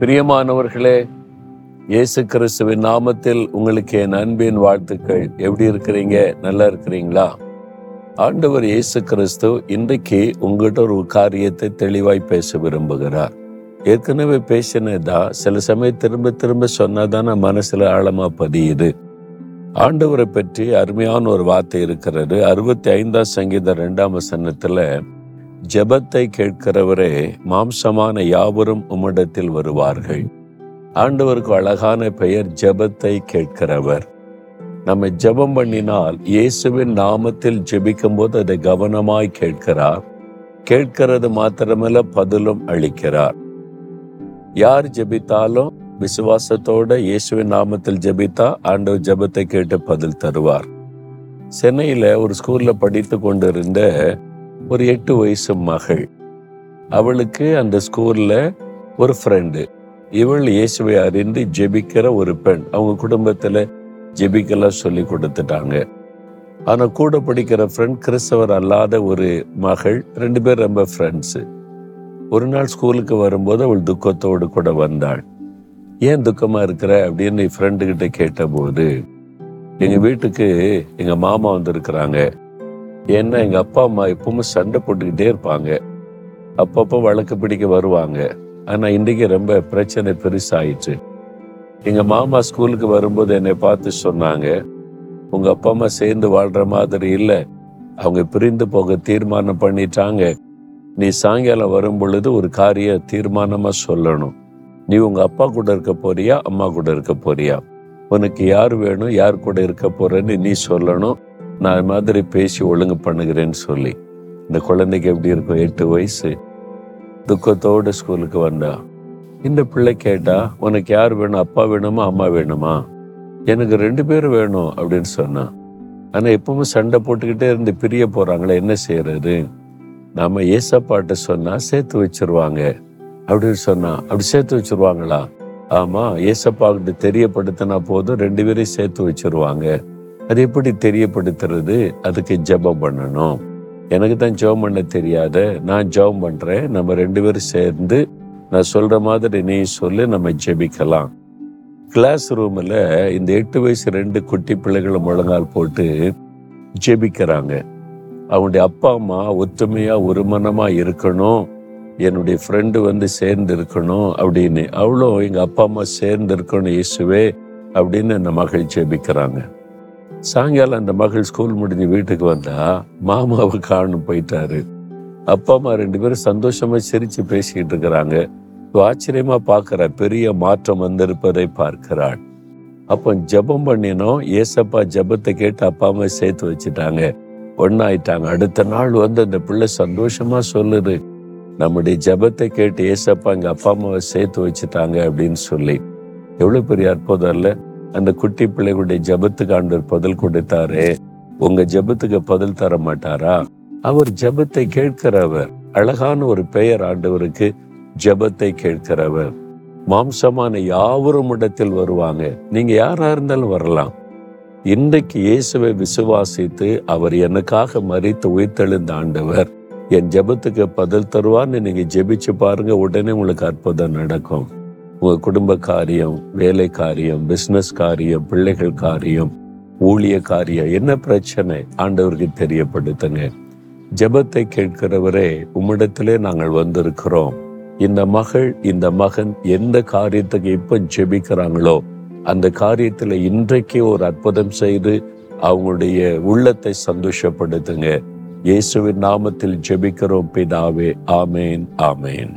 பிரியமானவர்களே இயேசு கிறிஸ்துவின் நாமத்தில் உங்களுக்கு என் அன்பின் வாழ்த்துக்கள். எப்படி இருக்கிறீங்க? நல்லா இருக்கிறீங்களா? ஆண்டவர் இயேசு கிறிஸ்து இன்றைக்கு உங்கள்கிட்ட ஒரு காரியத்தை தெளிவாய் பேச விரும்புகிறார். ஏற்கனவே பேசினதா சில சமயம் திரும்ப திரும்ப சொன்னாதான் மனசுல ஆழமா பதியுது. ஆண்டவரை பற்றி அருமையான ஒரு வார்த்தை இருக்கிறது. அறுபத்தி ஐந்தாம் சங்கீத ரெண்டாம் வசனத்துல ஜெபத்தை கேட்கிறவரே மாம்சமான யாவரும் உம்மிடத்தில் வருவார்கள். ஆண்டவருக்கு அழகான பெயர் ஜெபத்தை கேட்கிறவர். நம்ம ஜெபம் பண்ணினால் இயேசுவின் நாமத்தில் ஜெபிக்கும் போது அதை கவனமாய் கேட்கிறார். கேட்கிறது மாத்திரமல்ல பதிலும் அளிக்கிறார். யார் ஜெபித்தாலும் விசுவாசத்தோட இயேசுவின் நாமத்தில் ஜெபித்தா ஆண்டவர் ஜெபத்தை கேட்டு பதில் தருவார். சென்னையில ஒரு ஸ்கூல்ல படித்து கொண்டிருந்த ஒரு எட்டு வயசு மகள். அவளுக்கு அந்த ஸ்கூல்ல ஒரு ஃப்ரெண்டு இவள் இயேசுவை அறிந்து ஜெபிக்கிற ஒரு பெண். அவங்க குடும்பத்துல ஜெபிக்கலாம் சொல்லி கொடுத்துட்டாங்க. ஆனா கூட படிக்கிற ஃப்ரெண்ட் கிறிஸ்தவர் அல்லாத ஒரு மகள். ரெண்டு பேர் ரொம்ப ஃப்ரெண்ட்ஸு ஒரு நாள் ஸ்கூலுக்கு வரும்போது அவள் துக்கத்தோடு கூட வந்தாள். ஏன் துக்கமா இருக்கிற? அப்படின்னு ஃப்ரெண்டு கிட்ட கேட்டபோது எங்க வீட்டுக்கு எங்க மாமா வந்திருக்கிறாங்க. ஏன்னா எங்கள் அப்பா அம்மா எப்பவுமே சண்டை போட்டுக்கிட்டே இருப்பாங்க. அப்பப்போ வழக்கு பிடிக்க வருவாங்க. ஆனால் இன்றைக்கி ரொம்ப பிரச்சனை பெருசாயிடுச்சு எங்கள் மாமா ஸ்கூலுக்கு வரும்போது என்னை பார்த்து சொன்னாங்க உங்கள் அப்பா அம்மா சேர்ந்து வாழ்கிற மாதிரி இல்லை. அவங்க பிரிந்து போக தீர்மானம் பண்ணிட்டாங்க. நீ சாயங்காலம் வரும் பொழுது ஒரு காரிய தீர்மானமாக சொல்லணும். நீ உங்கள் அப்பா கூட இருக்க போறியா அம்மா கூட இருக்க போறியா? உனக்கு யார் வேணும் யார் கூட இருக்க போறேன்னு நீ சொல்லணும். நான் அது மாதிரி பேசி ஒழுங்கு பண்ணுகிறேன்னு சொல்லி. இந்த குழந்தைக்கு எப்படி இருக்கும்? எட்டு வயசு. துக்கத்தோட ஸ்கூலுக்கு வந்தா. இந்த பிள்ளை கேட்டா உனக்கு யார் வேணும்? அப்பா வேணுமா? அம்மா வேணுமா? எனக்கு ரெண்டு பேரும் வேணும் அப்படின்னு சொன்னான் ஆனால் எப்பவுமே சண்டை போட்டுக்கிட்டே இருந்து பிரிய போறாங்களே என்ன செய்யறது? நாம ஏசப்பாட்ட சொன்னா சேர்த்து வச்சிருவாங்க அப்படின்னு சொன்னா அப்படி சேர்த்து வச்சிருவாங்களா? ஆமா ஏசப்பா கிட்ட தெரியப்படுத்தினா போதும் ரெண்டு பேரையும் சேர்த்து வச்சிருவாங்க. அது எப்படி தெரியப்படுத்துறது? அதுக்கு ஜெபம் பண்ணணும். எனக்கு தான் ஜெபம் பண்ண தெரியாத நான் ஜெபம் பண்றேன். நம்ம ரெண்டு பேரும் சேர்ந்து நான் சொல்ற மாதிரி நீ சொல்லு நம்ம ஜெபிக்கலாம். கிளாஸ் ரூம்ல இந்த எட்டு வயசு ரெண்டு குட்டி பிள்ளைகளை முழங்கால் போட்டு ஜெபிக்கிறாங்க. அவனுடைய அப்பா அம்மா ஒற்றுமையா ஒரு மனமா இருக்கணும். என்னுடைய ஃப்ரெண்டு வந்து சேர்ந்து இருக்கணும் அப்படின்னு. அவளும் எங்கள் அப்பா அம்மா சேர்ந்து இருக்கணும் இயேசுவே அப்படின்னு அந்த மகள் ஜெபிக்கிறாங்க. சாயங்காலம் அந்த மகள் ஸ்கூல் முடிஞ்சு வீட்டுக்கு வந்தா மாமாவை காணும் போயிட்டாரு. அப்பா அம்மா ரெண்டு பேரும் சந்தோஷமா சிரிச்சு பேசிக்கிட்டு இருக்கிறாங்க. ஆச்சரியமா பார்க்கிற பெரிய மாற்றம் வந்திருப்பதை பார்க்கிறாள். அப்போ ஜெபம் பண்ணினோம். ஏசப்பா ஜெபத்தை கேட்டு அப்பா அம்மா சேர்த்து வச்சுட்டாங்க. ஒன்னாயிட்டாங்க அடுத்த நாள் வந்து அந்த பிள்ளை சந்தோஷமா சொல்லுது. நம்முடைய ஜெபத்தை கேட்டு ஏசப்பா எங்க அப்பா அம்மாவை சேர்த்து வச்சுட்டாங்க அப்படின்னு சொல்லி. எவ்வளவு பெரிய அற்புதம் இல்லை? அந்த குட்டி பிள்ளைகளுடைய ஜெபத்துக்கு ஆண்டவர் பதில் கொடுத்தாரு. உங்க ஜெபத்துக்கு பதில் தர மாட்டாரா? அவர் ஜெபத்தை கேட்கிறவர். அழகான ஒரு பெயர் ஆண்டவருக்கு ஜெபத்தை கேட்கிறவர். மாம்சமான யாவரும் இடத்தில் வருவாங்க. நீங்க யாரா இருந்தாலும் வரலாம். இன்றைக்கு இயேசுவை விசுவாசித்து அவர் எனக்காக மறித்து உயிர்த்தெழுந்த ஆண்டவர் என் ஜெபத்துக்கு பதில் தருவான்னு நீங்க ஜெபிச்சு பாருங்க உடனே உங்களுக்கு அற்புதம் நடக்கும். உங்கள் குடும்ப காரியம் வேலை காரியம் பிஸ்னஸ் காரியம் பிள்ளைகள் காரியம் ஊழிய காரியம் என்ன பிரச்சனை? ஆண்டவருக்கு தெரியப்படுத்துங்க. ஜெபத்தை கேட்கிறவரே உம்மிடத்திலே நாங்கள் வந்திருக்கிறோம். இந்த மகள் இந்த மகன் எந்த காரியத்துக்கு இப்ப ஜெபிக்கிறாங்களோ அந்த காரியத்துல இன்றைக்கே ஒரு அற்புதம் செய்து அவங்களுடைய உள்ளத்தை சந்தோஷப்படுத்துங்க. இயேசுவின் நாமத்தில் ஜெபிக்கிறோம் பிதாவே. ஆமேன் ஆமேன்.